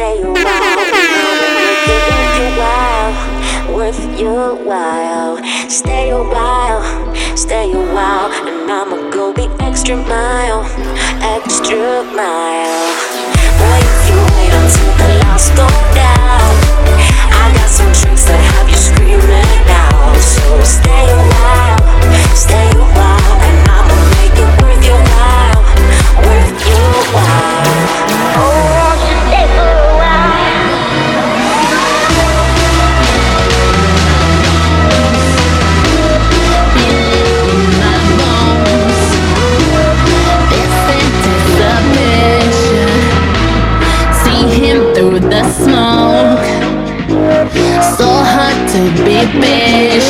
stay a while. Worth you wow, worth your while. Stay a while, stay a while, and I'ma go the extra mile, extra mile. Boy, if you wait until the lights go down, I got some tricks that have you screaming. Through the smoke. So hard to be patient.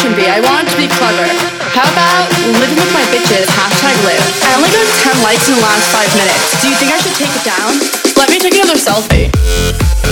I want to be clever. How about living with my bitches, hashtag live. I only got 10 likes in the last 5 minutes. Do you think I should take it down? Let me take another selfie.